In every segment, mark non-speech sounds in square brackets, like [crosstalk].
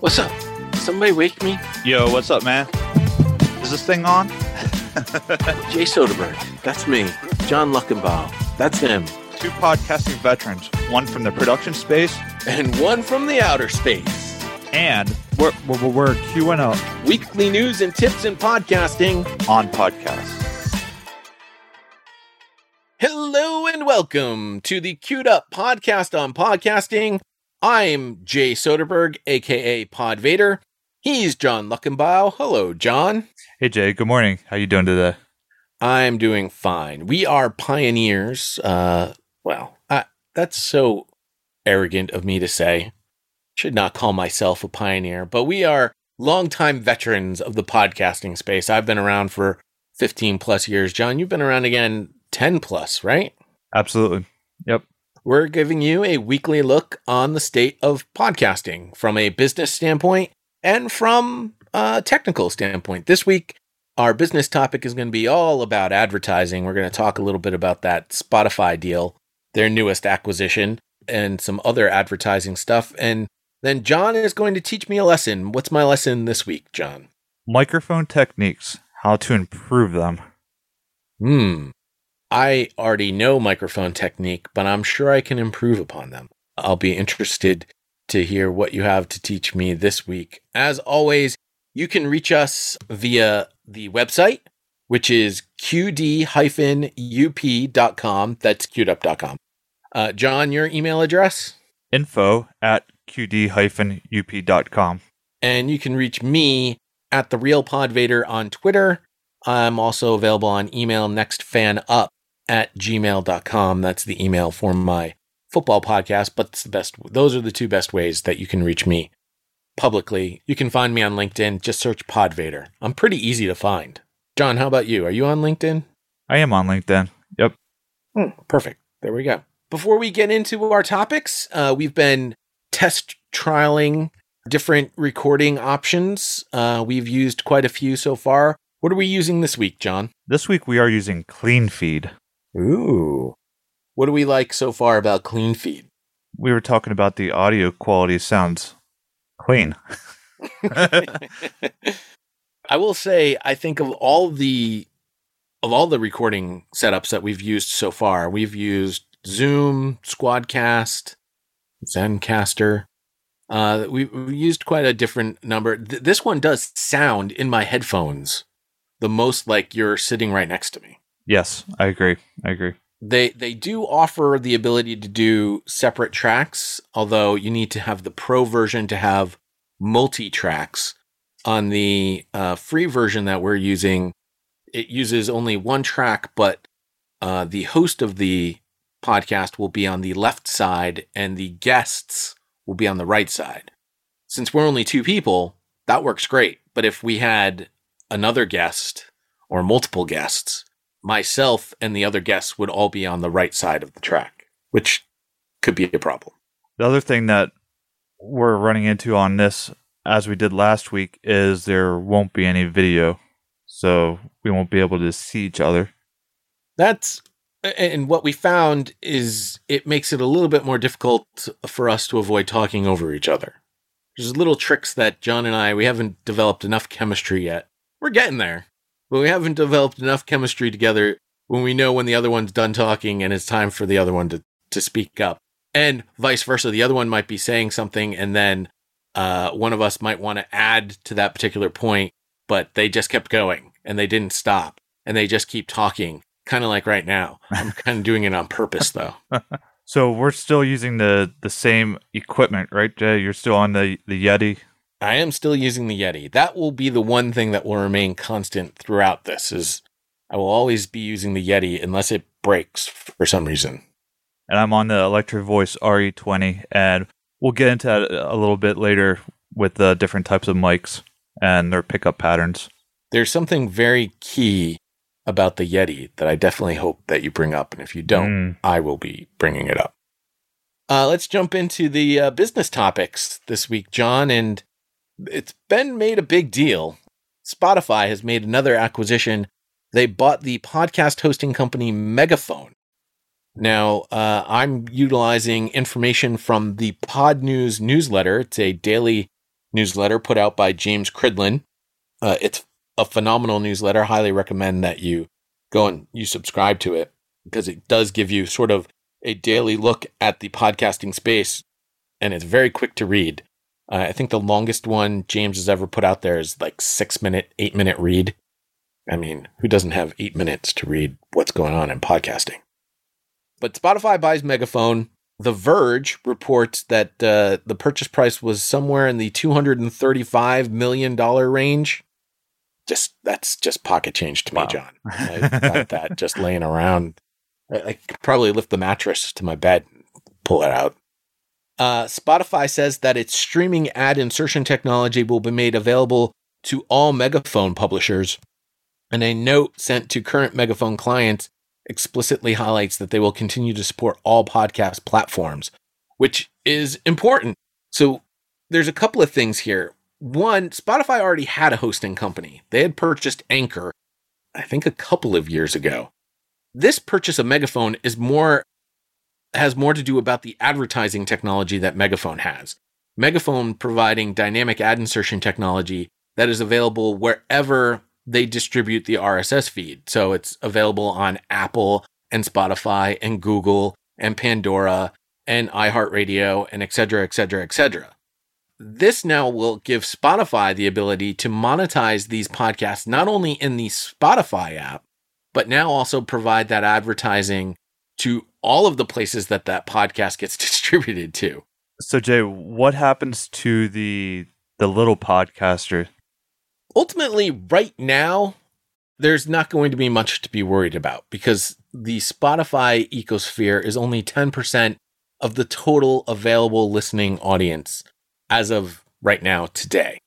What's up? Somebody wake me? Yo, what's up, man? Is this thing on? [laughs] Jay Soderberg. That's me. John Luckenbaugh. That's him. Two podcasting veterans, one from the production space, And one from the outer space. and we're, we're, we're QNO Weekly news and tips in podcasting. on podcasts. Hello and welcome to the Q'd Up podcast on podcasting. I'm Jay Soderberg, aka Pod Vader. He's John Luckenbaugh. Hello, John. Hey, Jay. Good morning. How you doing today? I'm doing fine. We are pioneers. Uh, well, I, that's so arrogant of me to say. Should not call myself a pioneer, but we are longtime veterans of the podcasting space. I've been around for 15 plus years. John, you've been around again 10 plus, right? Absolutely. Yep. We're giving you a weekly look on the state of podcasting from a business standpoint and from a technical standpoint. This week, our business topic is going to be all about advertising. We're going to talk a little bit about that Spotify deal, their newest acquisition, and some other advertising stuff. And then John is going to teach me a lesson. What's my lesson this week, John? Microphone techniques, how to improve them. Hmm. I already know microphone technique, but I'm sure I can improve upon them. I'll be interested to hear what you have to teach me this week. As always, you can reach us via the website, which is qd-up.com. That's qdup.com. Uh, John, your email address? Info at qd-up.com. And you can reach me at the real Pod Vader on Twitter. I'm also available on email nextfanup at gmail.com. That's the email for my football podcast, but it's the best. Those are the two best ways that you can reach me publicly. You can find me on LinkedIn. Just search Podvader. I'm pretty easy to find. John, how about you? Are you on LinkedIn? I am on LinkedIn. Yep. Hmm, perfect. There we go. Before we get into our topics, uh, we've been test trialing different recording options. Uh, we've used quite a few so far. What are we using this week, John? This week we are using Cleanfeed. Ooh. What do we like so far about Cleanfeed? We were talking about the audio quality sounds clean. [laughs] [laughs] I will say, I think of all the of all the recording setups that we've used so far, we've used Zoom, Squadcast, Zencastr. Uh, we, we've used quite a different number. Th- this one does sound in my headphones the most like you're sitting right next to me. Yes, I agree. I agree. They they do offer the ability to do separate tracks, although you need to have the pro version to have multi tracks. On the uh, free version that we're using, it uses only one track, but uh, the host of the podcast will be on the left side and the guests will be on the right side. Since we're only two people, that works great. But if we had another guest or multiple guests, myself and the other guests would all be on the right side of the track, which could be a problem. The other thing that we're running into on this, as we did last week, is there won't be any video. So we won't be able to see each other. That's and what we found is it makes it a little bit more difficult for us to avoid talking over each other. There's little tricks that John and I we haven't developed enough chemistry yet. We're getting there, but we haven't developed enough chemistry together when we know when the other one's done talking and it's time for the other one to to speak up. And vice versa, the other one might be saying something and then uh, one of us might want to add to that particular point, but they just kept going and they didn't stop and they just keep talking, kind of like right now. I'm [laughs] kind of doing it on purpose though. [laughs] So we're still using the the same equipment, right, Jay? You're still on the the Yeti. I am still using the Yeti. That will be the one thing that will remain constant throughout this is I will always be using the Yeti unless it breaks for some reason. and I'm on the Electro Voice RE20, and we'll get into that a little bit later with the different types of mics and their pickup patterns. There's something very key about the Yeti that I definitely hope that you bring up. And if you don't, Mm. I will be bringing it up. Uh, let's jump into the uh, business topics this week, John. And it's been made a big deal. Spotify has made another acquisition. They bought the podcast hosting company Megaphone. Now, uh, I'm utilizing information from the Podnews newsletter. It's a daily newsletter put out by James Cridland. Uh, it's a phenomenal newsletter. Highly recommend that you go and you subscribe to it because it does give you sort of a daily look at the podcasting space and it's very quick to read. Uh, I think the longest one James has ever put out there is like six minute, eight minute read. I mean, who doesn't have eight minutes to read what's going on in podcasting? But Spotify buys Megaphone. The Verge reports that uh, the purchase price was somewhere in the $235 million range. Just that's just pocket change to me, John. I got that just laying around. I, I could probably lift the mattress to my bed and pull it out. Uh, Spotify says that its streaming ad insertion technology will be made available to all Megaphone publishers. And a note sent to current Megaphone clients explicitly highlights that they will continue to support all podcast platforms, which is important. So there's a couple of things here. One, Spotify already had a hosting company. They had purchased Anchor, I think a couple of years ago. This purchase of Megaphone is more has more to do about the advertising technology that Megaphone has. Megaphone providing dynamic ad insertion technology that is available wherever they distribute the RSS feed. So it's available on Apple and Spotify and Google and Pandora and iHeartRadio and et cetera, et cetera, et cetera. This now will give Spotify the ability to monetize these podcasts not only in the Spotify app, but now also provide that advertising to all of the places that that podcast gets [laughs] distributed to. So Jay, what happens to the the little podcaster? ultimately, right now, there's not going to be much to be worried about because the Spotify ecosphere is only 10% of the total available listening audience as of right now, today.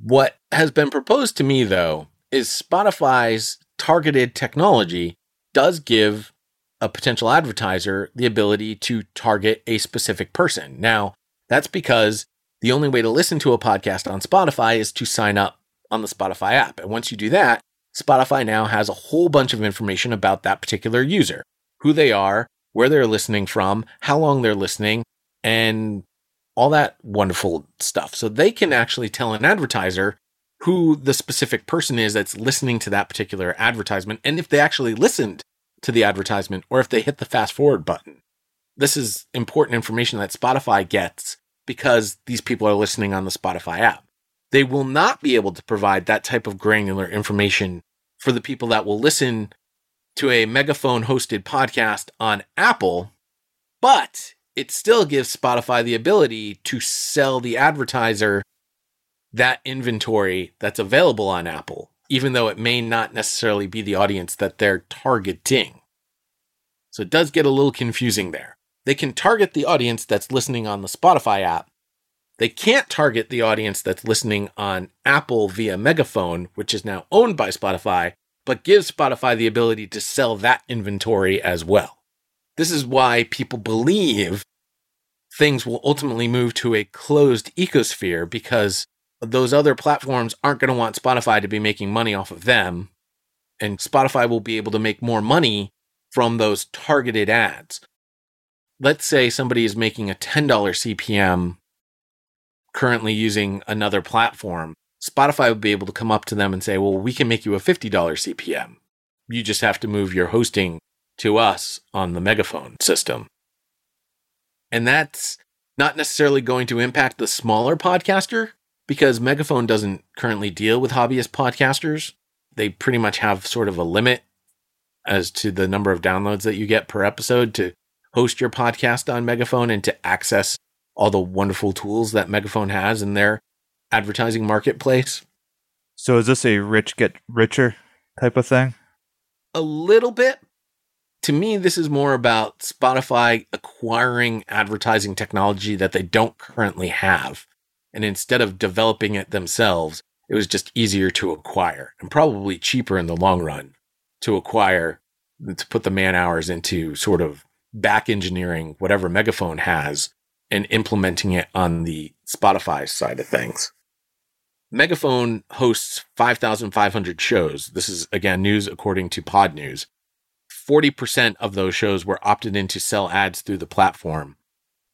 What has been proposed to me, though, is Spotify's targeted technology does give a potential advertiser the ability to target a specific person. Now, that's because the only way to listen to a podcast on Spotify is to sign up on the Spotify app. And once you do that, Spotify now has a whole bunch of information about that particular user who they are, where they're listening from, how long they're listening, and all that wonderful stuff. So they can actually tell an advertiser who the specific person is that's listening to that particular advertisement and if they actually listened to the advertisement or if they hit the fast forward button. This is important information that Spotify gets because these people are listening on the Spotify app. They will not be able to provide that type of granular information for the people that will listen to a megaphone hosted podcast on Apple, but it still gives Spotify the ability to sell the advertiser that inventory that's available on Apple, even though it may not necessarily be the audience that they're targeting. So it does get a little confusing there. They can target the audience that's listening on the Spotify app. They can't target the audience that's listening on Apple via Megaphone, which is now owned by Spotify, but gives Spotify the ability to sell that inventory as well. This is why people believe things will ultimately move to a closed ecosphere because those other platforms aren't going to want Spotify to be making money off of them. And Spotify will be able to make more money from those targeted ads. Let's say somebody is making a $10 CPM currently using another platform. Spotify would be able to come up to them and say, well, we can make you a $50 CPM. You just have to move your hosting to us on the megaphone system. And that's not necessarily going to impact the smaller podcaster because Megaphone doesn't currently deal with hobbyist podcasters. They pretty much have sort of a limit as to the number of downloads that you get per episode to host your podcast on Megaphone and to access all the wonderful tools that Megaphone has in their advertising marketplace. So is this a rich get richer type of thing? A little bit. To me, this is more about Spotify acquiring advertising technology that they don't currently have. And instead of developing it themselves, it was just easier to acquire and probably cheaper in the long run to acquire, to put the man hours into sort of back engineering whatever Megaphone has and implementing it on the Spotify side of things. Megaphone hosts 5,500 shows. This is again news according to Podnews. 40% of those shows were opted in to sell ads through the platform.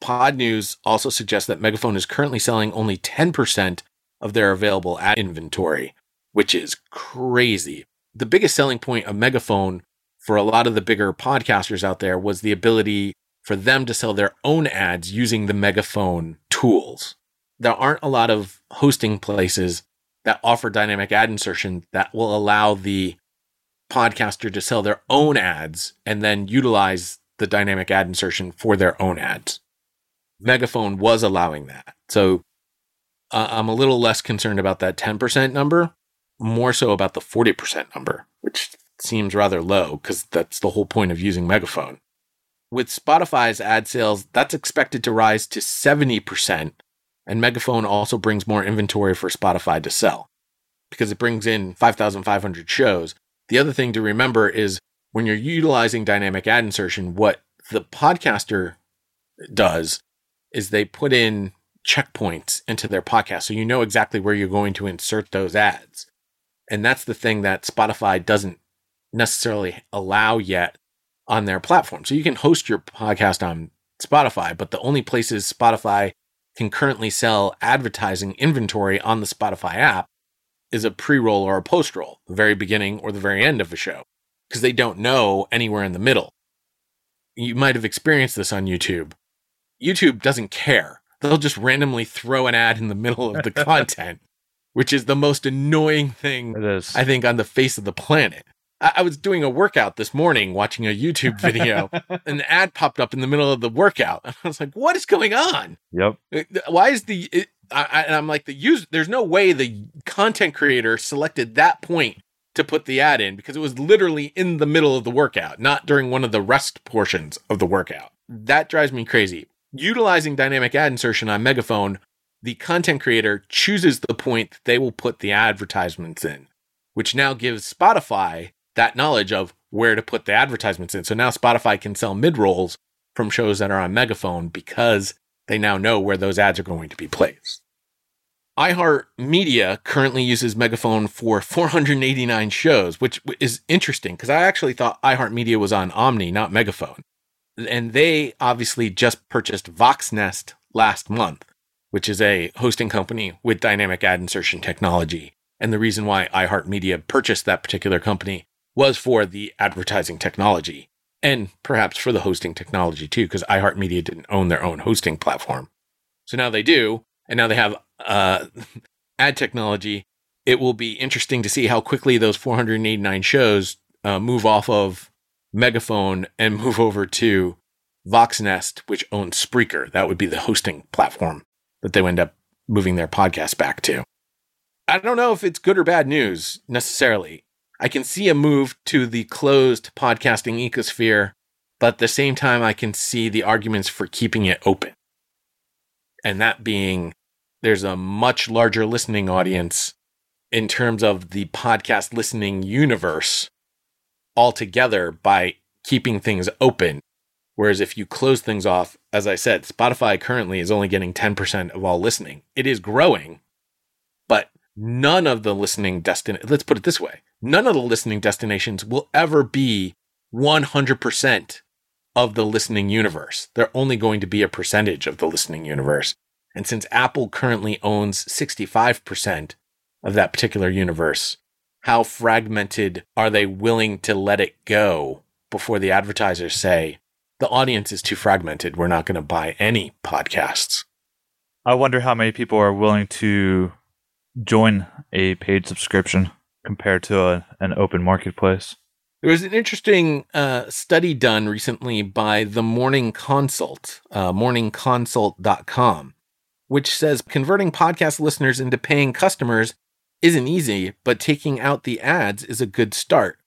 Podnews also suggests that Megaphone is currently selling only 10% of their available ad inventory, which is crazy. The biggest selling point of Megaphone for a lot of the bigger podcasters out there was the ability for them to sell their own ads using the Megaphone tools. There aren't a lot of hosting places that offer dynamic ad insertion that will allow the podcaster to sell their own ads and then utilize the dynamic ad insertion for their own ads. Megaphone was allowing that. So uh, I'm a little less concerned about that 10% number, more so about the 40% number, which seems rather low because that's the whole point of using Megaphone. With Spotify's ad sales, that's expected to rise to 70%, and Megaphone also brings more inventory for Spotify to sell because it brings in 5,500 shows. The other thing to remember is when you're utilizing dynamic ad insertion, what the podcaster does is they put in checkpoints into their podcast so you know exactly where you're going to insert those ads. And that's the thing that Spotify doesn't necessarily allow yet on their platform. So you can host your podcast on Spotify, but the only places Spotify can currently sell advertising inventory on the Spotify app is a pre roll or a post roll, the very beginning or the very end of a show, because they don't know anywhere in the middle. You might have experienced this on YouTube. YouTube doesn't care. They'll just randomly throw an ad in the middle of the [laughs] content, which is the most annoying thing. I think on the face of the planet. I, I was doing a workout this morning watching a YouTube video, [laughs] and the ad popped up in the middle of the workout. [laughs] I was like, what is going on? yep. Uh, Why is the it, I, I, and I'm like the user there's no way the content creator selected that point to put the ad in because it was literally in the middle of the workout, not during one of the rest portions of the workout. That drives me crazy. Utilizing dynamic ad insertion on Megaphone, the content creator chooses the point that they will put the advertisements in, which now gives Spotify that knowledge of where to put the advertisements in. So now Spotify can sell mid rolls from shows that are on Megaphone because they now know where those ads are going to be placed. iHeartMedia currently uses Megaphone for 489 shows, which is interesting because I actually thought iHeartMedia was on Omny, not Megaphone. And they obviously just purchased Voxnest last month, which is a hosting company with dynamic ad insertion technology. And the reason why iHeartMedia purchased that particular company was for the advertising technology and perhaps for the hosting technology too, because iHeartMedia didn't own their own hosting platform. So now they do, and now they have uh, [laughs] ad technology. It will be interesting to see how quickly those 489 shows uh, move off of Megaphone and [laughs] move over to Voxnest, which owns Spreaker. That would be the hosting platform that they end up moving their podcast back to. I don't know if it's good or bad news necessarily. I can see a move to the closed podcasting ecosphere, but at the same time, I can see the arguments for keeping it open. And that being there's a much larger listening audience in terms of the podcast listening universe altogether by keeping things open. Whereas if you close things off, as I said, Spotify currently is only getting 10% of all listening. It is growing, but none of the listening destin let's put it this way none of the listening destinations will ever be 100% of the listening universe they're only going to be a percentage of the listening universe and since apple currently owns 65% of that particular universe how fragmented are they willing to let it go before the advertisers say the audience is too fragmented we're not going to buy any podcasts I wonder how many people are willing to join a paid subscription compared to a, an open marketplace. There was an interesting uh, study done recently by the Morning Consult, uh, morningconsult.com, which says converting podcast listeners into paying customers isn't easy, but taking out the ads is a good start.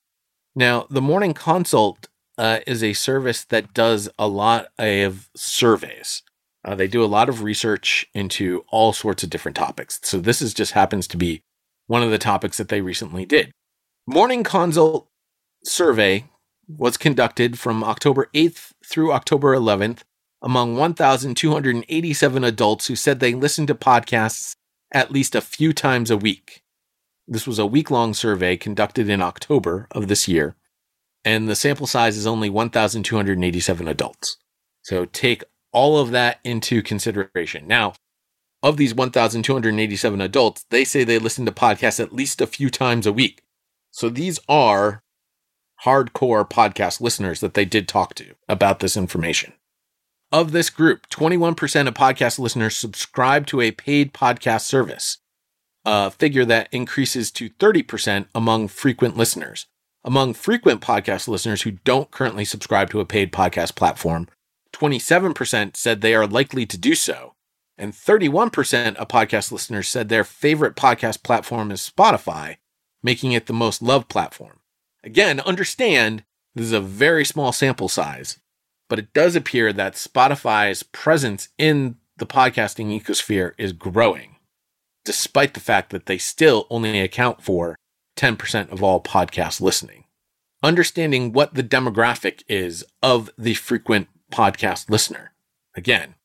Now, the Morning Consult uh, is a service that does a lot of surveys. Uh, they do a lot of research into all sorts of different topics. So, this is just happens to be one of the topics that they recently did. Morning Consult survey was conducted from October 8th through October 11th among 1,287 adults who said they listened to podcasts at least a few times a week. This was a week long survey conducted in October of this year, and the sample size is only 1,287 adults. So take all of that into consideration. Now, of these 1,287 adults, they say they listen to podcasts at least a few times a week. So these are hardcore podcast listeners that they did talk to about this information. Of this group, 21% of podcast listeners subscribe to a paid podcast service, a figure that increases to 30% among frequent listeners. Among frequent podcast listeners who don't currently subscribe to a paid podcast platform, 27% said they are likely to do so. And 31% of podcast listeners said their favorite podcast platform is Spotify, making it the most loved platform. Again, understand this is a very small sample size, but it does appear that Spotify's presence in the podcasting ecosphere is growing, despite the fact that they still only account for 10% of all podcast listening. Understanding what the demographic is of the frequent podcast listener. Again,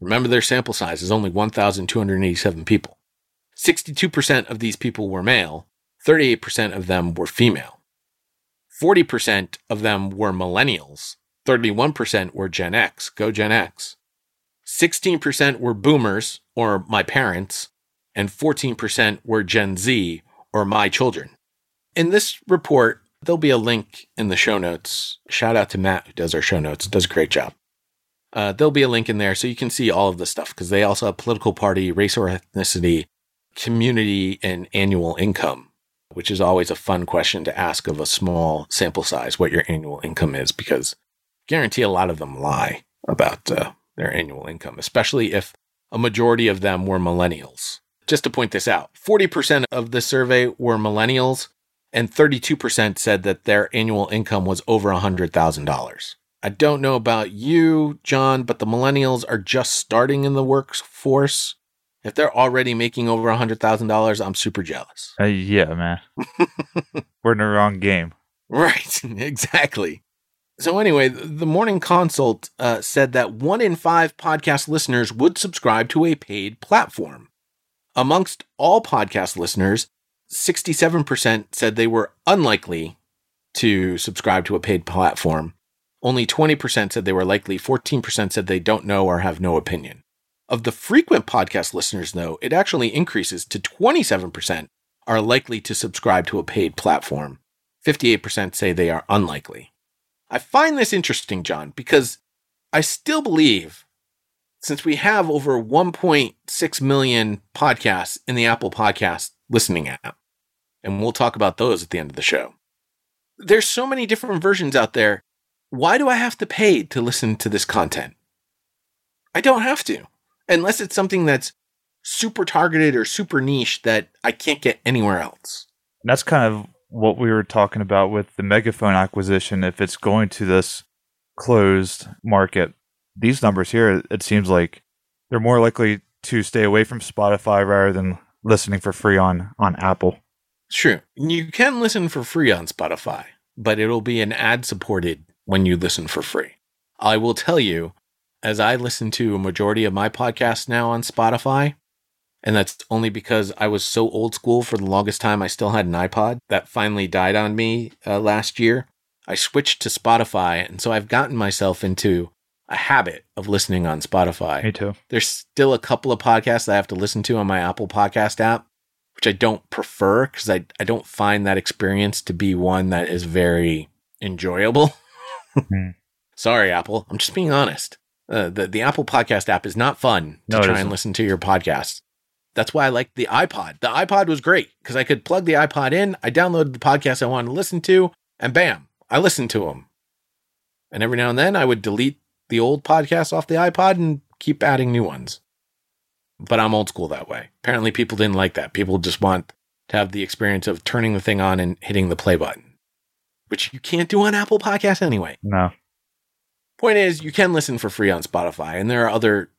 remember their sample size is only 1,287 people. 62% of these people were male, 38% of them were female. 40% of them were millennials, 31% were Gen X, go Gen X. 16% were boomers, or my parents, and 14% were Gen Z, or my children. In this report, there'll be a link in the show notes. Shout out to Matt, who does our show notes, does a great job. Uh, there'll be a link in there so you can see all of the stuff because they also have political party, race or ethnicity, community, and annual income, which is always a fun question to ask of a small sample size what your annual income is because guarantee a lot of them lie about uh, their annual income, especially if a majority of them were millennials. Just to point this out, 40% of the survey were millennials, and 32% said that their annual income was over $100,000. I don't know about you, John, but the millennials are just starting in the workforce. If they're already making over $100,000, I'm super jealous. Uh, yeah, man. [laughs] We're in the wrong game. Right, [laughs] exactly. So, anyway, the Morning Consult uh, said that one in five podcast listeners would subscribe to a paid platform. Amongst all podcast listeners, 67% said they were unlikely to subscribe to a paid platform. Only 20% said they were likely. 14% said they don't know or have no opinion. Of the frequent podcast listeners, though, it actually increases to 27% are likely to subscribe to a paid platform. 58% say they are unlikely. I find this interesting, John, because I still believe since we have over 1.6 million podcasts in the Apple Podcast listening app, and we'll talk about those at the end of the show. There's so many different versions out there. Why do I have to pay to listen to this content? I don't have to, unless it's something that's super targeted or super niche that I can't get anywhere else. And that's kind of what we were talking about with the megaphone acquisition. If it's going to this closed market, these numbers here, it seems like they're more likely to stay away from Spotify rather than listening for free on on Apple. True. You can listen for free on Spotify, but it'll be an ad supported when you listen for free. I will tell you, as I listen to a majority of my podcasts now on Spotify, and that's only because I was so old school for the longest time. I still had an iPod that finally died on me uh, last year. I switched to Spotify, and so I've gotten myself into a habit of listening on Spotify. Me too. There's still a couple of podcasts I have to listen to on my Apple Podcast app, which I don't prefer because I, I don't find that experience to be one that is very enjoyable. [laughs] Hmm. Sorry, Apple. I'm just being honest. Uh, the, the Apple Podcast app is not fun to No, try and listen to your podcast. That's why I like the iPod. The iPod was great because I could plug the iPod in, I downloaded the podcast I wanted to listen to, and bam, I listened to them. And every now and then I would delete the old podcasts off the iPod and keep adding new ones. But I'm old school that way. Apparently, people didn't like that. People just want to have the experience of turning the thing on and hitting the play button, which you can't do on Apple Podcasts anyway. No. Point is, you can listen for free on Spotify, and there are other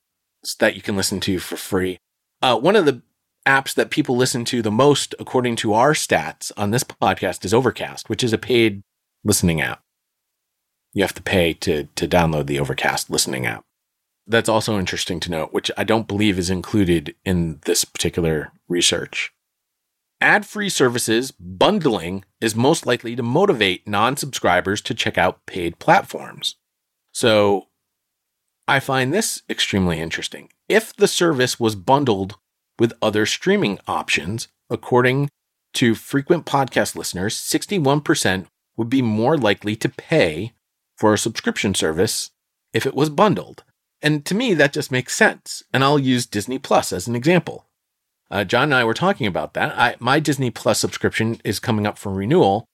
that you can listen to for free. Uh, one of the apps that people listen to the most, according to our stats on this podcast, is Overcast, which is a paid listening app. You have to pay to to download the Overcast listening app. That's also interesting to note, which I don't believe is included in this particular research. Ad free services bundling is most likely to motivate non subscribers to check out paid platforms. So I find this extremely interesting. If the service was bundled with other streaming options, according to frequent podcast listeners, 61% would be more likely to pay for a subscription service if it was bundled. And to me, that just makes sense. And I'll use Disney Plus as an example. Uh, John and I were talking about that. I, my Disney Plus subscription is coming up for renewal.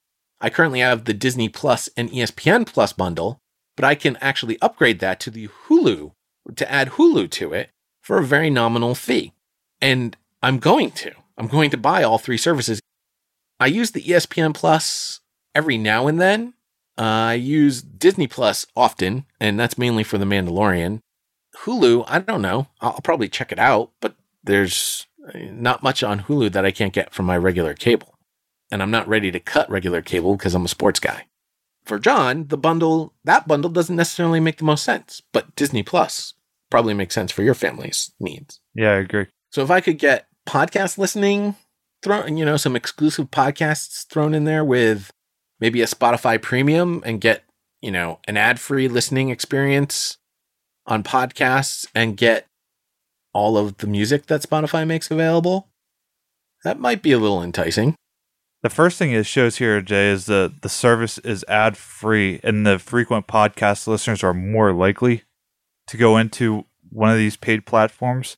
I currently have the Disney Plus and ESPN Plus bundle, but I can actually upgrade that to the Hulu to add Hulu to it for a very nominal fee. And I'm going to. I'm going to buy all three services. I use the ESPN Plus every now and then. Uh, I use Disney Plus often, and that's mainly for The Mandalorian. Hulu, I don't know. I'll probably check it out, but there's not much on Hulu that I can't get from my regular cable. And I'm not ready to cut regular cable because I'm a sports guy. For John, the bundle, that bundle doesn't necessarily make the most sense, but Disney Plus probably makes sense for your family's needs. Yeah, I agree. So if I could get podcast listening thrown, you know, some exclusive podcasts thrown in there with maybe a Spotify premium and get, you know, an ad free listening experience on podcasts and get all of the music that Spotify makes available, that might be a little enticing. The first thing it shows here, Jay, is that the service is ad free, and the frequent podcast listeners are more likely to go into one of these paid platforms.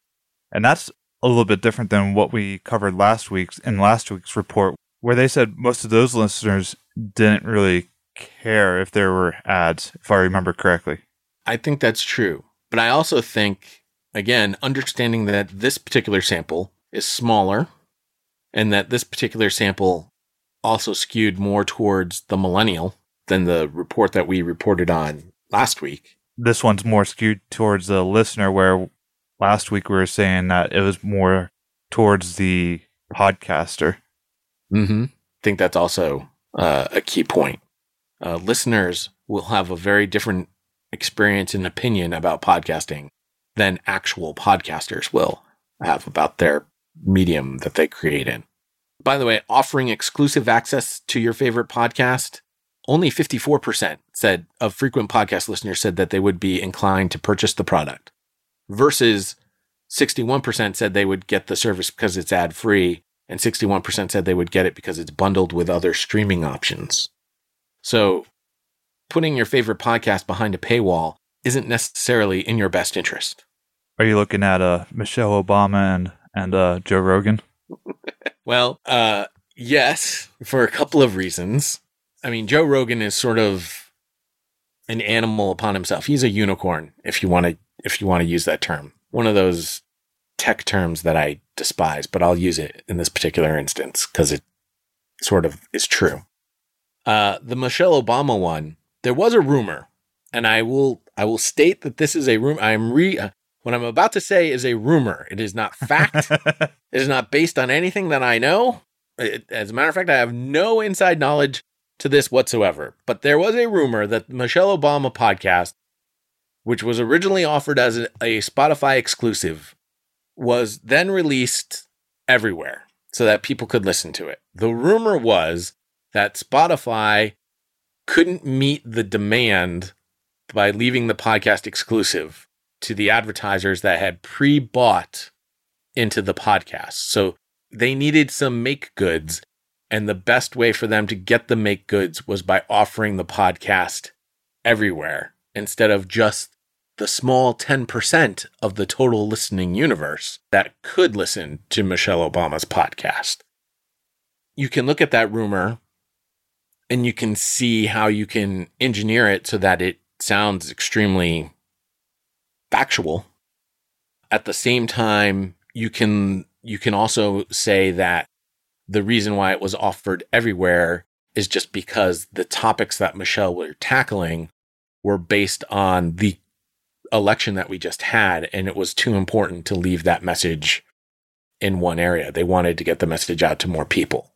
And that's a little bit different than what we covered last week's in last week's report, where they said most of those listeners didn't really care if there were ads, if I remember correctly. I think that's true. But I also think again, understanding that this particular sample is smaller and that this particular sample also skewed more towards the millennial than the report that we reported on last week. This one's more skewed towards the listener, where last week we were saying that it was more towards the podcaster. Mm-hmm. I think that's also uh, a key point. Uh, listeners will have a very different experience and opinion about podcasting than actual podcasters will have about their medium that they create in. By the way, offering exclusive access to your favorite podcast, only 54% said of frequent podcast listeners said that they would be inclined to purchase the product versus 61% said they would get the service because it's ad free and 61% said they would get it because it's bundled with other streaming options. So putting your favorite podcast behind a paywall isn't necessarily in your best interest. Are you looking at uh, Michelle Obama and and uh, Joe Rogan? [laughs] well, uh, yes, for a couple of reasons. I mean, Joe Rogan is sort of an animal upon himself. He's a unicorn, if you want to if you want to use that term. One of those tech terms that I despise, but I'll use it in this particular instance because it sort of is true. Uh, the Michelle Obama one, there was a rumor, and I will I will state that this is a rumor. I'm re uh, what I'm about to say is a rumor. It is not fact. [laughs] it is not based on anything that I know. It, as a matter of fact, I have no inside knowledge to this whatsoever. But there was a rumor that the Michelle Obama podcast, which was originally offered as a, a Spotify exclusive, was then released everywhere so that people could listen to it. The rumor was that Spotify couldn't meet the demand by leaving the podcast exclusive to the advertisers that had pre bought into the podcast. So they needed some make goods. And the best way for them to get the make goods was by offering the podcast everywhere instead of just the small 10% of the total listening universe that could listen to Michelle Obama's podcast. You can look at that rumor and you can see how you can engineer it so that it sounds extremely factual. At the same time, you can you can also say that the reason why it was offered everywhere is just because the topics that Michelle were tackling were based on the election that we just had and it was too important to leave that message in one area. They wanted to get the message out to more people.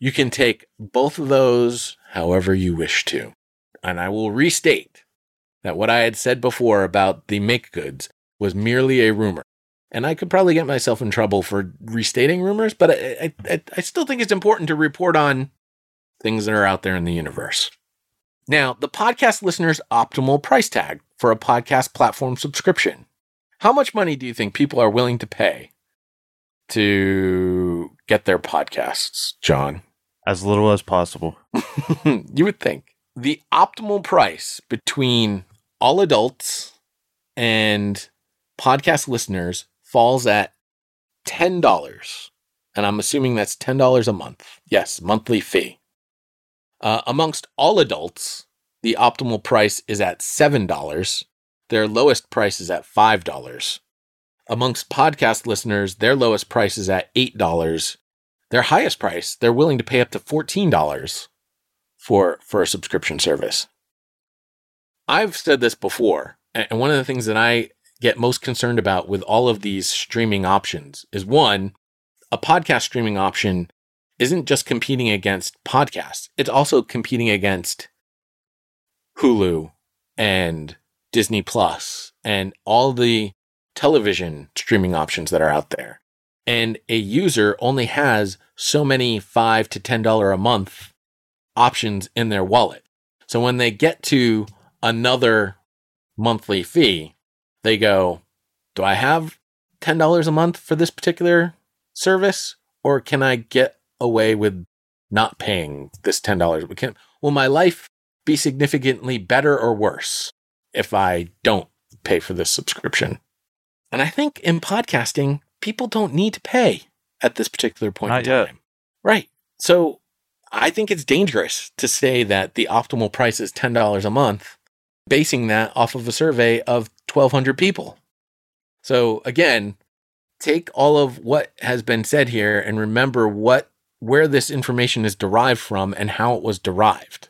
You can take both of those however you wish to. And I will restate that what I had said before about the make goods was merely a rumor. And I could probably get myself in trouble for restating rumors, but I, I, I still think it's important to report on things that are out there in the universe. Now, the podcast listener's optimal price tag for a podcast platform subscription. How much money do you think people are willing to pay to get their podcasts, John? As little as possible. [laughs] you would think. The optimal price between all adults and podcast listeners falls at $10. And I'm assuming that's $10 a month. Yes, monthly fee. Uh, amongst all adults, the optimal price is at $7. Their lowest price is at $5. Amongst podcast listeners, their lowest price is at $8. Their highest price, they're willing to pay up to $14 for, for a subscription service. I've said this before, and one of the things that I get most concerned about with all of these streaming options is one, a podcast streaming option isn't just competing against podcasts, it's also competing against Hulu and Disney Plus and all the television streaming options that are out there. And a user only has so many five to ten dollar a month options in their wallet. So when they get to another monthly fee, they go, Do I have $10 a month for this particular service? Or can I get away with not paying this $10? We Can, will my life be significantly better or worse if I don't pay for this subscription? And I think in podcasting, people don't need to pay at this particular point Not in time. yet. Right. So I think it's dangerous to say that the optimal price is $10 a month, basing that off of a survey of 1,200 people. So again, take all of what has been said here and remember what where this information is derived from and how it was derived.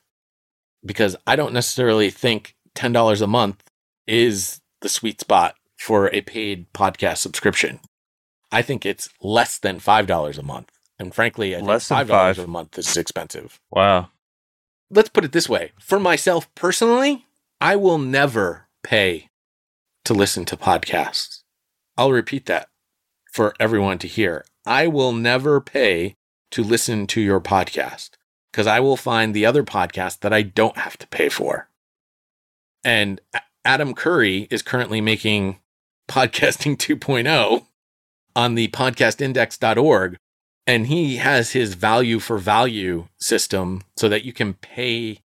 Because I don't necessarily think $10 a month is the sweet spot for a paid podcast subscription. I think it's less than $5 a month. And frankly, I think Less than $5 five. a month is expensive. Wow. Let's put it this way. For myself personally, I will never pay to listen to podcasts. I'll repeat that for everyone to hear. I will never pay to listen to your podcast because I will find the other podcast that I don't have to pay for. And Adam Curry is currently making [laughs] podcasting 2.0 on the podcastindex.org and he has his value for value system so that you can pay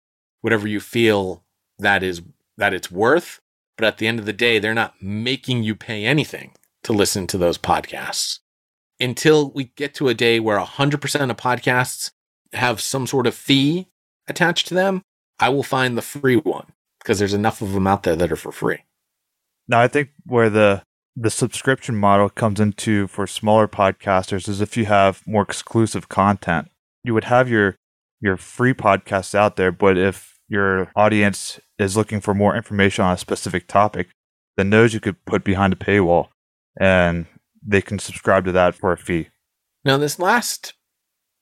whatever you feel that is that it's worth but at the end of the day they're not making you pay anything to listen to those podcasts until we get to a day where 100% of podcasts have some sort of fee attached to them i will find the free one because there's enough of them out there that are for free Now I think where the the subscription model comes into for smaller podcasters is if you have more exclusive content. You would have your your free podcasts out there, but if your audience is looking for more information on a specific topic, then those you could put behind a paywall and they can subscribe to that for a fee. Now, this last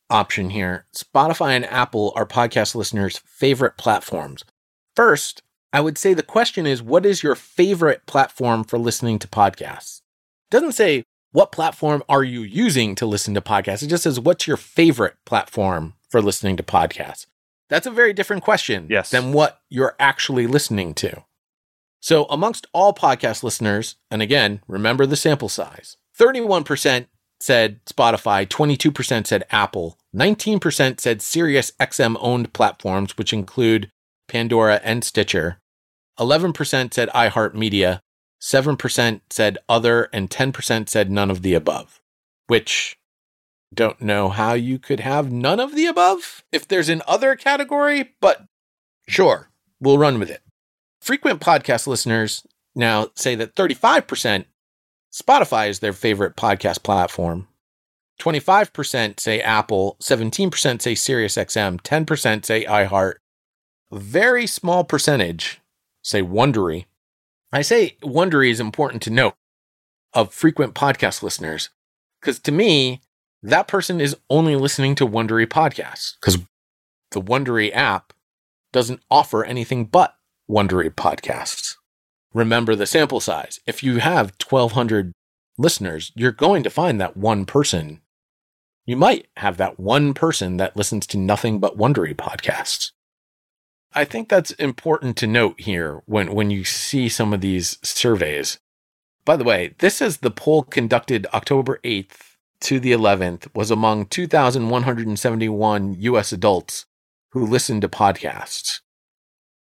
option here Spotify and Apple are podcast listeners' favorite platforms. First, I would say the question is what is your favorite platform for listening to podcasts? It doesn't say what platform are you using to listen to podcasts. It just says what's your favorite platform for listening to podcasts. That's a very different question Yes. than what you're actually listening to. So, amongst all podcast listeners, and again, remember the sample size 31% said Spotify, 22% said Apple, 19% said Sirius XM owned platforms, which include Pandora and Stitcher, 11% said iHeartMedia, 7% said other, and 10% said none of the above, which don't know how you could have none of the above if there's an other category, but sure, we'll run with it. Frequent podcast listeners now say that 35% Spotify is their favorite podcast platform. 25% say Apple, 17% say SiriusXM, 10% say iHeart. Very small percentage say Wondery. I say Wondery is important to note of frequent podcast listeners because to me, that person is only listening to Wondery podcasts because the Wondery app doesn't offer anything but Wondery podcasts. Remember the sample size. If you have 1,200 listeners, you're going to find that one person. You might have that one person that listens to nothing but Wondery podcasts. I think that's important to note here when, when you see some of these surveys. By the way, this is the poll conducted October 8th to the 11th was among 2,171 US adults who listened to podcasts.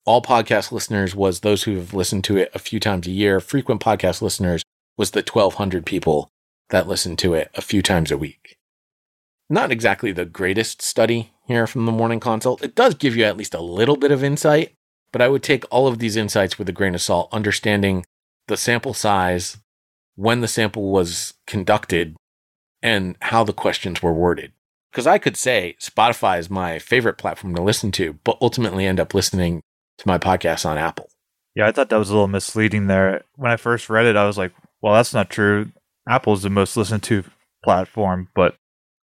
All podcast listeners was those who have listened to it a few times a year. Frequent podcast listeners was the 1,200 people that listen to it a few times a week. Not exactly the greatest study here from the morning consult. It does give you at least a little bit of insight, but I would take all of these insights with a grain of salt, understanding the sample size, when the sample was conducted, and how the questions were worded. Because I could say Spotify is my favorite platform to listen to, but ultimately end up listening to my podcast on Apple. Yeah, I thought that was a little misleading there. When I first read it, I was like, well, that's not true. Apple is the most listened to platform, but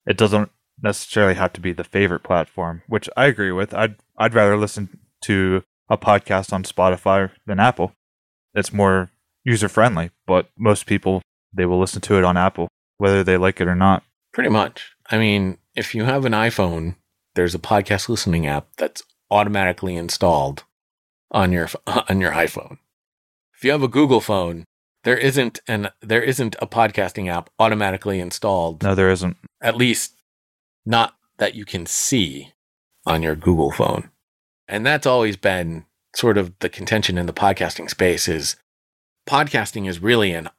it doesn't necessarily have to be the favorite platform, which I agree with. I'd I'd rather listen to a podcast on Spotify than Apple. It's more user friendly, but most people they will listen to it on Apple whether they like it or not. Pretty much. I mean, if you have an iPhone, there's a podcast listening app that's automatically installed on your [laughs] on your iPhone. If you have a Google phone, there isn't an there isn't a podcasting app automatically installed. No, there isn't. At least not that you can see on your Google phone. And that's always been sort of the contention in the podcasting space is podcasting is really an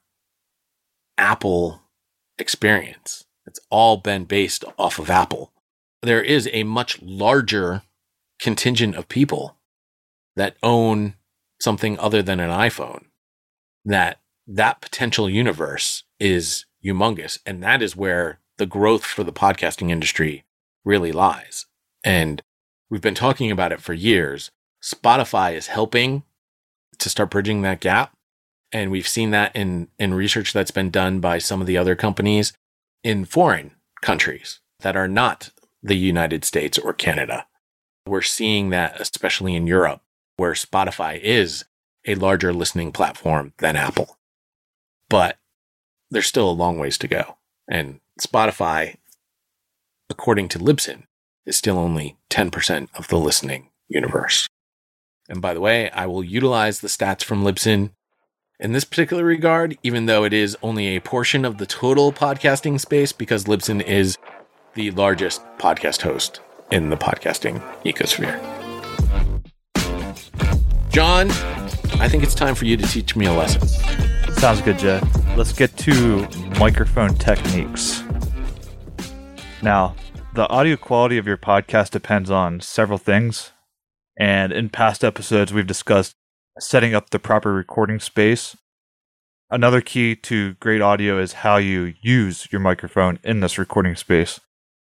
Apple experience. It's all been based off of Apple. There is a much larger contingent of people that own something other than an iPhone that that potential universe is humongous and that is where the growth for the podcasting industry really lies. And we've been talking about it for years. Spotify is helping to start bridging that gap. And we've seen that in, in research that's been done by some of the other companies in foreign countries that are not the United States or Canada. We're seeing that, especially in Europe, where Spotify is a larger listening platform than Apple. But there's still a long ways to go. And Spotify, according to Libsyn, is still only 10% of the listening universe. And by the way, I will utilize the stats from Libsyn in this particular regard, even though it is only a portion of the total podcasting space, because Libsyn is the largest podcast host in the podcasting ecosphere. John, I think it's time for you to teach me a lesson. Sounds good, Jeff. Let's get to microphone techniques. Now, the audio quality of your podcast depends on several things. And in past episodes, we've discussed setting up the proper recording space. Another key to great audio is how you use your microphone in this recording space.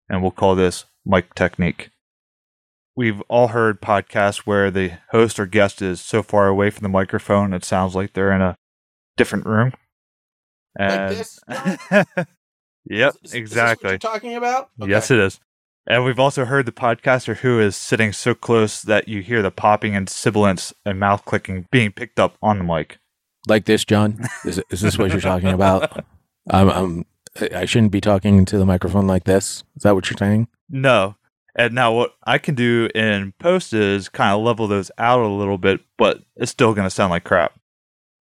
And we'll call this mic technique. We've all heard podcasts where the host or guest is so far away from the microphone it sounds like they're in a different room. And like this? [laughs] yep, is, exactly. Is you're talking about? Okay. Yes, it is. And we've also heard the podcaster who is sitting so close that you hear the popping and sibilance and mouth clicking being picked up on the mic. Like this, John? Is, is this what you're talking about? [laughs] I'm, I'm, I shouldn't be talking to the microphone like this. Is that what you're saying? No. And now what I can do in post is kind of level those out a little bit, but it's still going to sound like crap.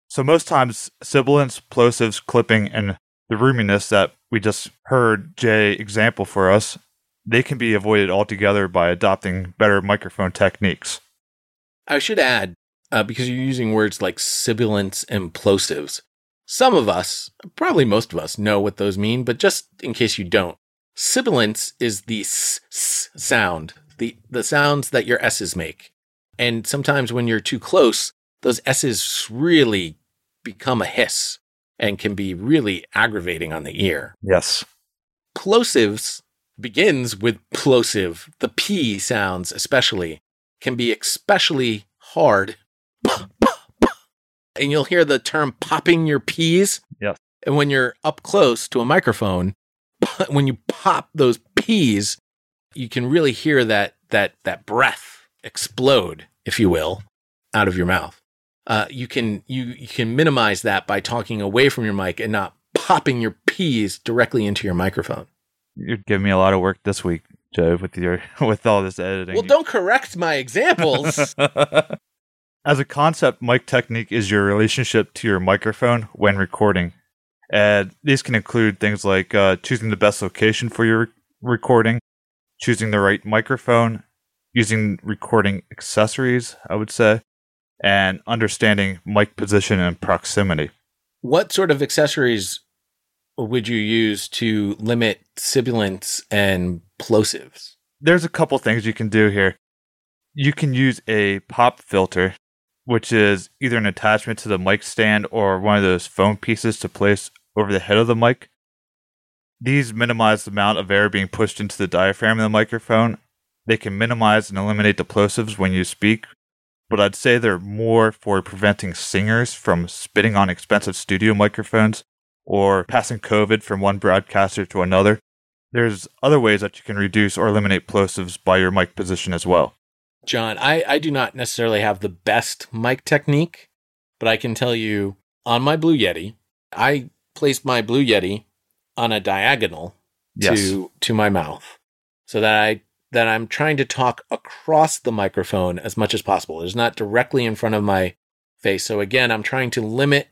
So most times, sibilance, plosives, clipping, and the roominess that we just heard Jay example for us they can be avoided altogether by adopting better microphone techniques. I should add, uh, because you're using words like sibilants and plosives, some of us, probably most of us, know what those mean, but just in case you don't, sibilance is the s, s sound, the, the sounds that your S's make. And sometimes when you're too close, those S's really become a hiss and can be really aggravating on the ear. Yes. Plosives begins with plosive. The P sounds, especially, can be especially hard. [laughs] And you'll hear the term popping your P's. Yes. And when you're up close to a microphone, when you pop those P's, you can really hear that that that breath explode, if you will, out of your mouth. Uh, you can you you can minimize that by talking away from your mic and not popping your P's directly into your microphone. You're giving me a lot of work this week, Joe, with your [laughs] with all this editing. Well, don't correct my examples. [laughs] As a concept, mic technique is your relationship to your microphone when recording. And these can include things like uh, choosing the best location for your recording, choosing the right microphone, using recording accessories, I would say, and understanding mic position and proximity. what sort of accessories would you use to limit sibilants and plosives? There's a couple things you can do here. You can use a pop filter, which is either an attachment to the mic stand or one of those foam pieces to place over the head of the mic. These minimize the amount of air being pushed into the diaphragm of the microphone. They can minimize and eliminate the plosives when you speak, but I'd say they're more for preventing singers from spitting on expensive studio microphones or passing COVID from one broadcaster to another. There's other ways that you can reduce or eliminate plosives by your mic position as well. John, I, I do not necessarily have the best mic technique, but I can tell you on my Blue Yeti, I placed my Blue Yeti on a diagonal Yes. to to my mouth so that I that I'm trying to talk across the microphone as much as possible. It's not directly in front of my face. So again, I'm trying to limit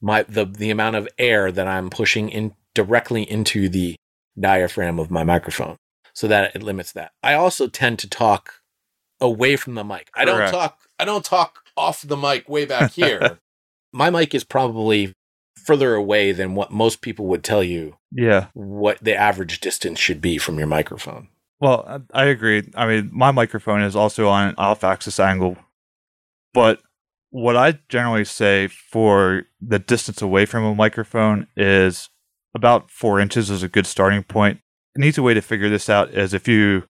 my the the amount of air that I'm pushing in directly into the diaphragm of my microphone so that it limits that. I also tend to talk away from the mic. I don't Correct. talk I don't talk off the mic way back [laughs] here. my mic is probably further away than what most people would tell you Yeah. what the average distance should be from your microphone. Well, I agree. I mean, my microphone is also on an off axis angle, but what I generally say for the distance away from a microphone is about four inches is a good starting point. An easy way to figure this out is if you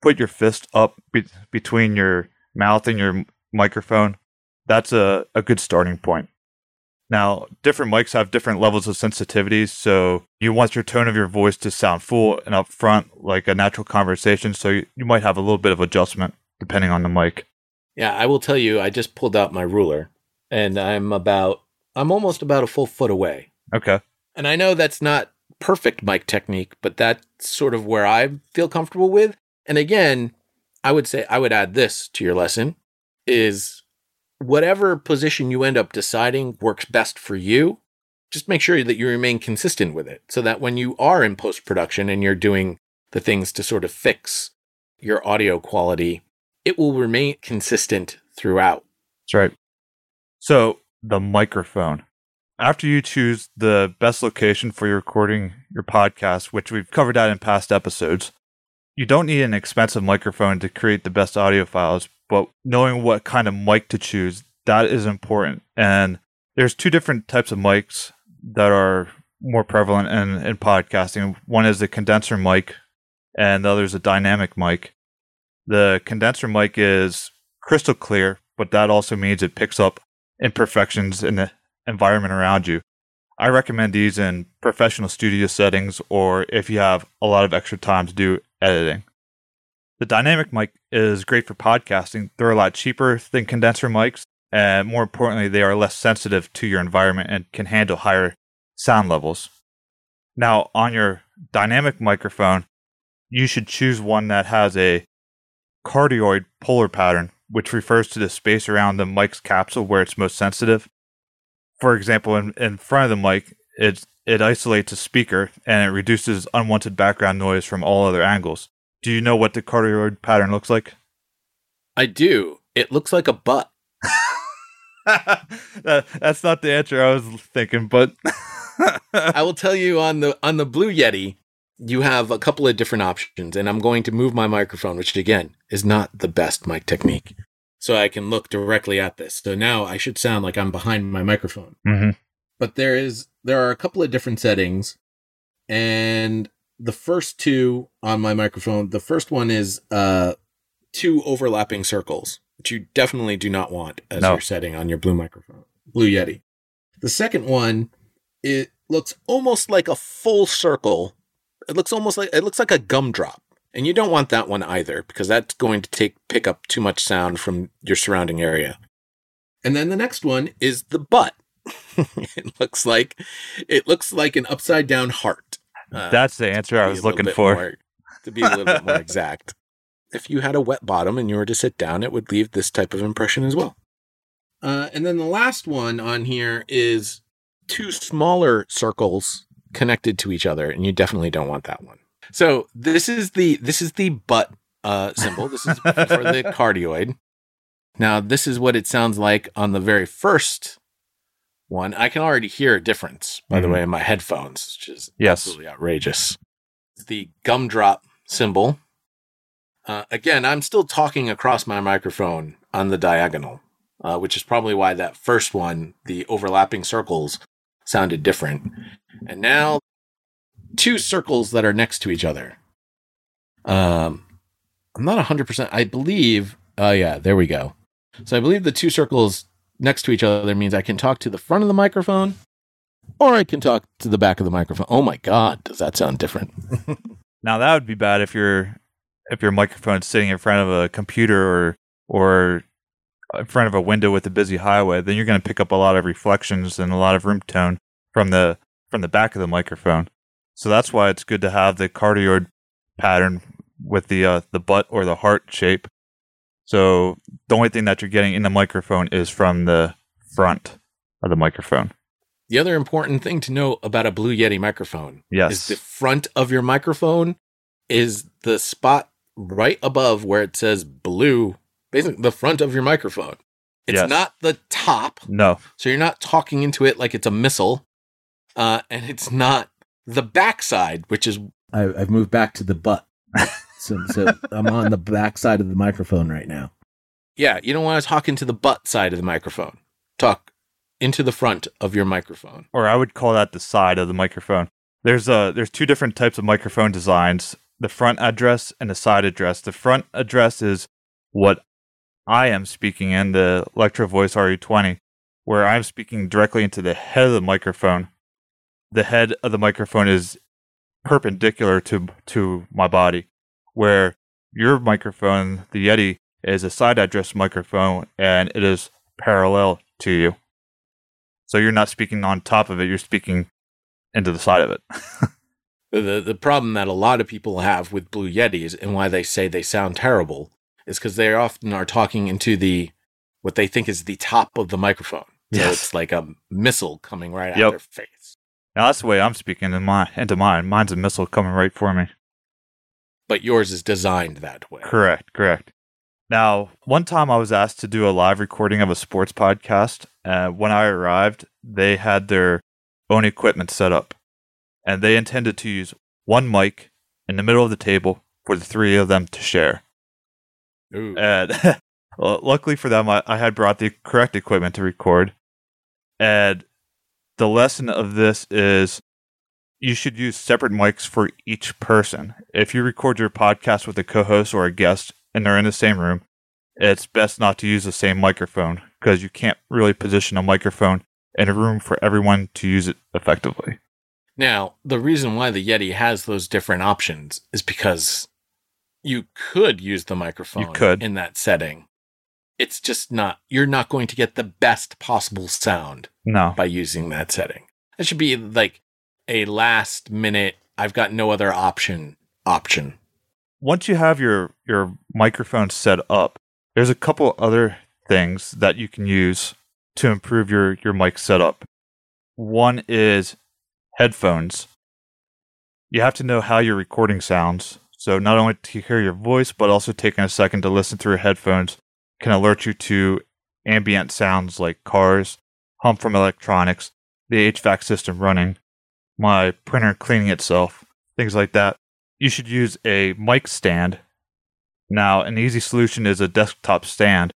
put your fist up be- between your mouth and your microphone, that's a, a good starting point. Now, different mics have different levels of sensitivity, so you want your tone of your voice to sound full and upfront like a natural conversation, so you, you might have a little bit of adjustment depending on the mic. Yeah, I will tell you, I just pulled out my ruler and I'm about, I'm almost about a full foot away. Okay. And I know that's not perfect mic technique, but that's sort of where I feel comfortable with. And again, I would say I would add this to your lesson is whatever position you end up deciding works best for you, just make sure that you remain consistent with it so that when you are in post production and you're doing the things to sort of fix your audio quality, it will remain consistent throughout. That's right. So, the microphone. After you choose the best location for your recording your podcast, which we've covered that in past episodes, you don't need an expensive microphone to create the best audio files, but knowing what kind of mic to choose, that is important. And there's two different types of mics that are more prevalent in, in podcasting. One is the condenser mic, and the other is a dynamic mic. The condenser mic is crystal clear, but that also means it picks up imperfections in the environment around you. I recommend these in professional studio settings or if you have a lot of extra time to do editing. The dynamic mic is great for podcasting. They're a lot cheaper than condenser mics, and more importantly, they are less sensitive to your environment and can handle higher sound levels. Now, on your dynamic microphone, you should choose one that has a cardioid polar pattern, which refers to the space around the mic's capsule where it's most sensitive. For example, in, in front of the mic, it, it isolates a speaker and it reduces unwanted background noise from all other angles. Do you know what the cardioid pattern looks like? I do. It looks like a butt. [laughs] That- That's not the answer I was thinking, but [laughs] I will tell you on the on the Blue Yeti, you have a couple of different options, and I'm going to move my microphone, which again is not the best mic technique, so I can look directly at this. So now I should sound like I'm behind my microphone. Mhm. But there is there are a couple of different settings, and the first two on my microphone, the first one is uh two overlapping circles, which you definitely do not want as No. your setting on your Blue microphone, Blue Yeti. The second one, it looks almost like a full circle. It looks almost like it looks like a gumdrop. And you don't want that one either because that's going to take pick up too much sound from your surrounding area. And then the next one is the butt. [laughs] it looks like it looks like an upside down heart. Uh, that's the answer I was looking for. more- to be a little bit more [laughs] exact. If you had a wet bottom and you were to sit down, it would leave this type of impression as well. Uh, and then the last one on here is two smaller circles connected to each other, and you definitely don't want that one. So this is the this is the butt uh, symbol. This is for the [laughs] cardioid. Now this is what it sounds like on the very first one. I can already hear a difference, by the Mhm. way, in my headphones, which is Yes. absolutely outrageous. The gumdrop symbol. Uh, again, I'm still talking across my microphone on the diagonal, uh, which is probably why that first one, the overlapping circles, sounded different. And now, two circles that are next to each other. Um, I'm not 100%. I believe, oh, yeah, there we go. So I believe the two circles next to each other means I can talk to the front of the microphone or I can talk to the back of the microphone. Oh my God, does that sound different? [laughs] Now that would be bad if your if your microphone's sitting in front of a computer or or in front of a window with a busy highway. Then you're going to pick up a lot of reflections and a lot of room tone from the from the back of the microphone. So that's why it's good to have the cardioid pattern with the uh, the butt or the heart shape. So the only thing that you're getting in the microphone is from the front of the microphone. The other important thing to know about a Blue Yeti microphone Yes. is the front of your microphone is the spot right above where it says blue, basically the front of your microphone. It's Yes. not the top, no. so you're not talking into it like it's a missile, uh, and it's not the backside, which is I, I've moved back to the butt. [laughs] so, so I'm on the back side of the microphone right now. yeah. You don't want to talk into the butt side of the microphone. Talk into the front of your microphone. or I would call that the side of the microphone. There's uh there's two different types of microphone designs, the front address and the side address. The front address is what I am speaking in, the Electro Voice RE20, where I'm speaking directly into the head of the microphone. The head of the microphone is perpendicular to to my body, where your microphone, the Yeti, is a side address microphone and it is parallel to you. So you're not speaking on top of it, you're speaking into the side of it. [laughs] The the problem that a lot of people have with Blue Yetis and why they say they sound terrible is because they often are talking into the what they think is the top of the microphone. So Yes. it's like a missile coming right at Yep. their face. Now that's the way I'm speaking in my, into mine. Mine's a missile coming right for me. But yours is designed that way. Correct, correct. Now, one time I was asked to do a live recording of a sports podcast. Uh, when I arrived, they had their own equipment set up, and they intended to use one mic in the middle of the table for the three of them to share. Ooh. And [laughs] well, luckily for them, I, I had brought the correct equipment to record. And the lesson of this is you should use separate mics for each person. If you record your podcast with a co host or a guest and they're in the same room, it's best not to use the same microphone because you can't really position a microphone in a room for everyone to use it effectively. Now, the reason why the Yeti has those different options is because you could use the microphone you could. in that setting. It's just not, you're not going to get the best possible sound No. by using that setting. That should be like a last minute, I've got no other option option. once you have your your microphone set up, there's a couple other things that you can use to improve your your mic setup. One is headphones. You have to know how your recording sounds. So not only to hear your voice, but also taking a second to listen through headphones can alert you to ambient sounds like cars, hum from electronics, the HVAC system running, my printer cleaning itself, things like that you should use a mic stand. Now, an easy solution is a desktop stand,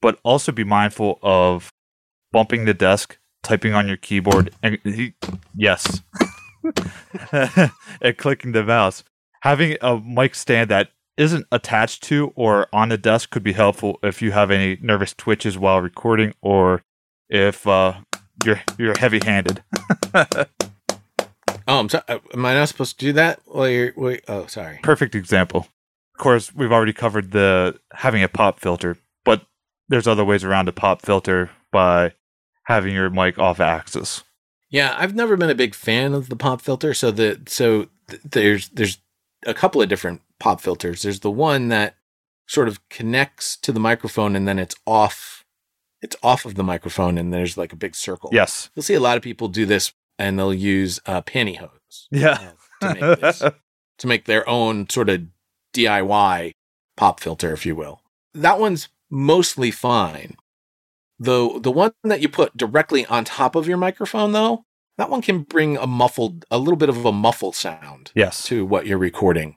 but also be mindful of bumping the desk, typing on your keyboard, and [laughs] yes, [laughs] and clicking the mouse. Having a mic stand that isn't attached to or on the desk could be helpful if you have any nervous twitches while recording or if uh, you're you're heavy-handed. [laughs] Oh, I'm sorry. Uh, am I not supposed to do that? Well, you're, wait, oh, sorry. perfect example. Of course, we've already covered the having a pop filter, but there's other ways around a pop filter by having your mic off axis. Yeah, I've never been a big fan of the pop filter. So the so th- there's there's a couple of different pop filters. There's the one that sort of connects to the microphone and then it's off. It's off of the microphone and there's like a big circle. Yes. You'll see a lot of people do this and they'll use uh, pantyhose Yeah. to make this, [laughs] to make their own sort of DIY pop filter, if you will. That one's mostly fine. The the one that you put directly on top of your microphone, though, that one can bring a muffled, a little bit of a muffled sound yes. to what you're recording.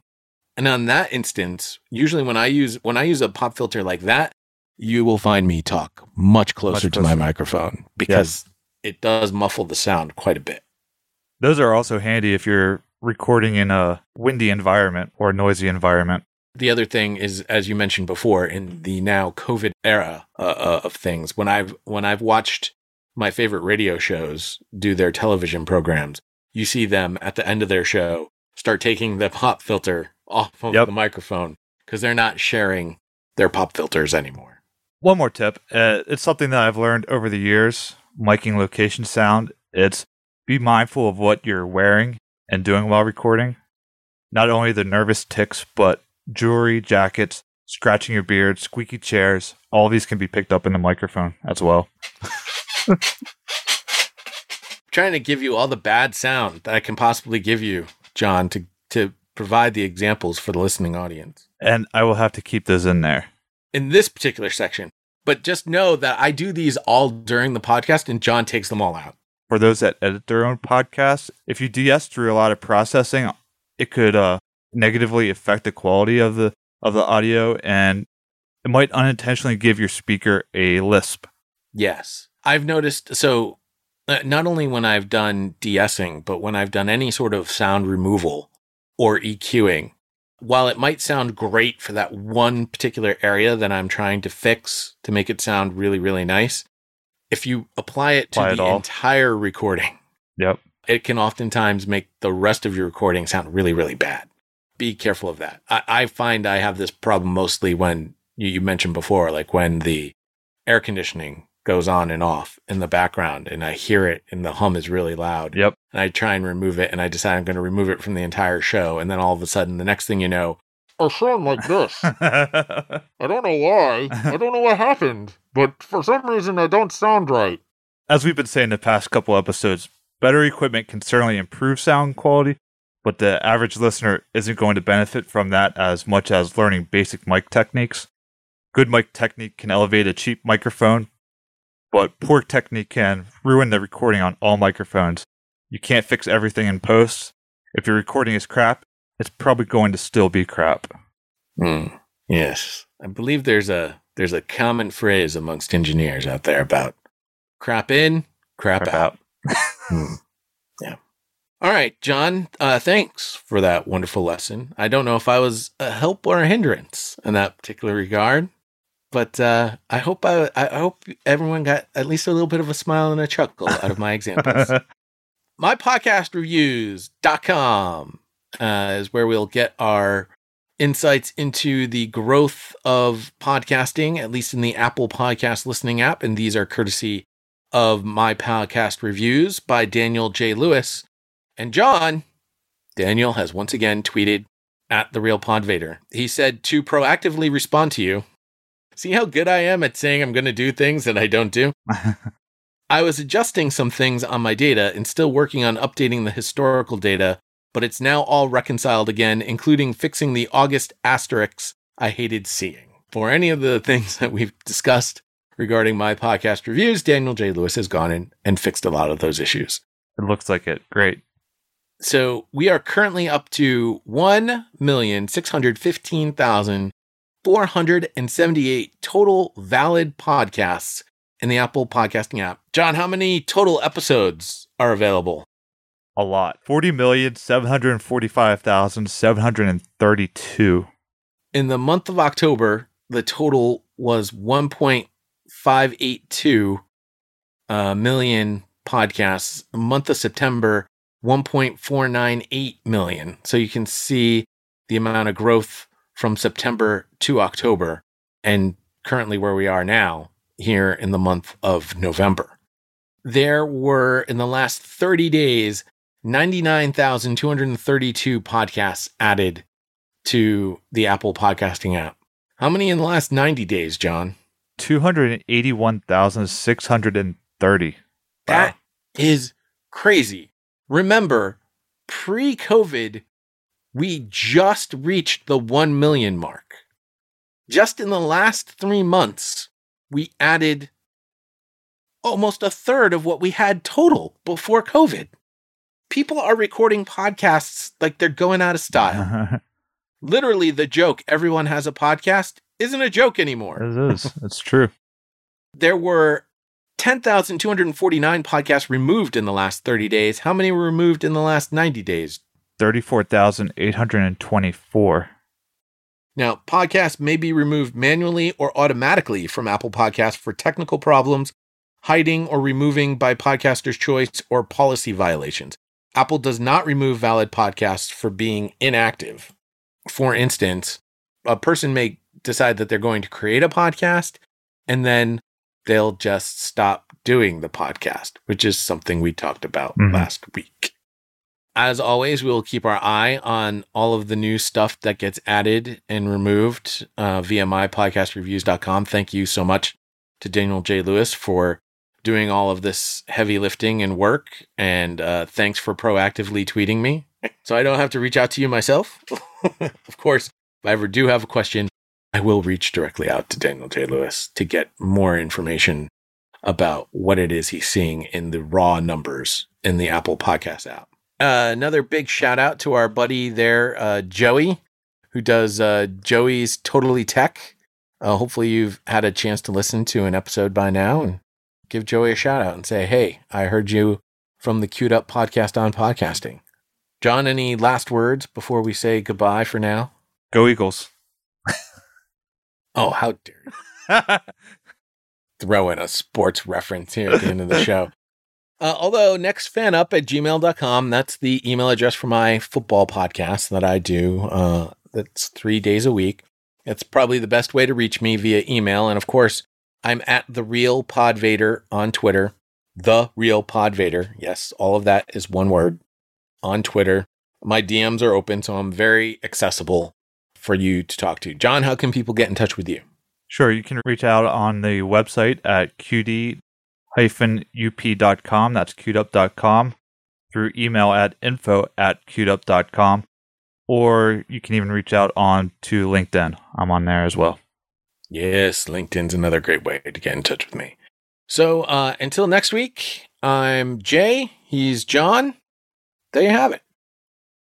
And on that instance, usually when I use when I use a pop filter like that, you will find me talk much closer, to my microphone because it does muffle the sound quite a bit. Those are also handy if you're recording in a windy environment or a noisy environment. the other thing is as you mentioned before in the now covid era uh, uh, of things when i've when i've watched my favorite radio shows do their television programs you see them at the end of their show start taking the pop filter off of Yep. the microphone because they're not sharing their pop filters anymore One more tip. Uh, it's something that I've learned over the years, miking location sound. It's be mindful of what you're wearing and doing while recording. Not only the nervous ticks, but jewelry, jackets, scratching your beard, squeaky chairs, all these can be picked up in the microphone as well. [laughs] trying to give you all the bad sound that i can possibly give you john to to provide the examples for the listening audience And I will have to keep those in there. in this particular section but just know that i do these all during the podcast and john takes them all out For those that edit their own podcasts, if you de-ess through a lot of processing, it could uh, negatively affect the quality of the of the audio, and it might unintentionally give your speaker a lisp. Yes. I've noticed. So, uh, not only when I've done de-essing, but when I've done any sort of sound removal or EQing, while it might sound great for that one particular area that I'm trying to fix to make it sound really, really nice, if you apply it to Apply the all. entire recording, Yep. it can oftentimes make the rest of your recording sound really, really bad. Be careful of that. I, I find I have this problem mostly when you, you mentioned before, like when the air conditioning goes on and off in the background and I hear it and the hum is really loud. Yep. And I try and remove it and I decide I'm going to remove it from the entire show. And then all of a sudden, the next thing you know, I sound like this. [laughs] I don't know why. I don't know what happened, but for some reason, I don't sound right. As we've been saying the past couple episodes, better equipment can certainly improve sound quality, but the average listener isn't going to benefit from that as much as learning basic mic techniques. Good mic technique can elevate a cheap microphone, but poor technique can ruin the recording on all microphones. You can't fix everything in post. If your recording is crap, it's probably going to still be crap. Hmm. Yes, I believe there's a there's a common phrase amongst engineers out there about crap in, crap, Crap out. out. [laughs] Hmm. Yeah. All right, John. Uh, thanks for that wonderful lesson. I don't know if I was a help or a hindrance in that particular regard, but uh, I hope I, I hope everyone got at least a little bit of a smile and a chuckle out of my examples. [laughs] mypodcastreviews.com uh, is where we'll get our insights into the growth of podcasting, at least in the Apple Podcast listening app. And these are courtesy of My Podcast Reviews by Daniel J. Lewis. And John, Daniel has once again tweeted at the real Pod Vader. He said to proactively respond to you. See how good I am at saying I'm going to do things that I don't do? [laughs] I was adjusting some things on my data and still working on updating the historical data, but it's now all reconciled again, including fixing the August asterisks I hated seeing. For any of the [laughs] things that we've discussed regarding my podcast reviews, Daniel J. Lewis has gone in and fixed a lot of those issues. it looks like it. Great. So we are currently up to 1,615,478 total valid podcasts in the Apple podcasting app. John, how many total episodes are available? A lot. Forty million seven hundred forty-five thousand seven hundred thirty-two. In the month of October, the total was 1.582 uh, million podcasts. The month of September, 1.498 million. So you can see the amount of growth from September to October and currently where we are now here in the month of November. There were in the last 30 days 99,232 podcasts added to the Apple podcasting app. How many in the last 90 days, John? 281,630. That is crazy. Remember, pre COVID, we just reached the 1 million mark. Just in the last three months, we added almost a third of what we had total before COVID. People are recording podcasts like they're going out of style. [laughs] Literally, the joke, everyone has a podcast, isn't a joke anymore. it is. [laughs] It's true. There were 10,249 podcasts removed in the last 30 days. How many were removed in the last 90 days? 34,824. Now, podcasts may be removed manually or automatically from Apple Podcasts for technical problems, hiding or removing by podcaster's choice, or policy violations. Apple does not remove valid podcasts for being inactive. For instance, a person may decide that they're going to create a podcast and then they'll just stop doing the podcast, which is something we talked about Mhm. last week. As always, we'll keep our eye on all of the new stuff that gets added and removed uh, via mypodcastreviews.com. Thank you so much to Daniel J. Lewis for doing all of this heavy lifting and work. And uh, thanks for proactively tweeting me so I don't have to reach out to you myself. [laughs] of course, if I ever do have a question, I will reach directly out to Daniel J. Lewis to get more information about what it is he's seeing in the raw numbers in the Apple Podcast app. Uh, another big shout out to our buddy there, uh, Joey, who does uh, Joey's Totally Tech. Uh, hopefully, you've had a chance to listen to an episode by now and give Joey a shout out and say, hey, I heard you from the Q'd Up podcast on podcasting. John, any last words before we say goodbye for now? Go Eagles. [laughs] Oh, how dare you [laughs] throw in a sports reference here at the end of the show. Uh, although nextfanup fan up at gmail.com, that's the email address for my football podcast that I do. Uh, that's three days a week. It's probably the best way to reach me via email. And of course, I'm at the real Podvader on Twitter. The real Podvader. Yes, all of that is one word on Twitter. My DMs are open, so I'm very accessible for you to talk to. John, how can people get in touch with you? Sure, you can reach out on the website at qd-up.com. That's qdup.com. Through email at info at qdup.com. Or you can even reach out on to LinkedIn. I'm on there as well. Yes, LinkedIn's another great way to get in touch with me. So uh, until next week, I'm Jay. He's John. There you have it.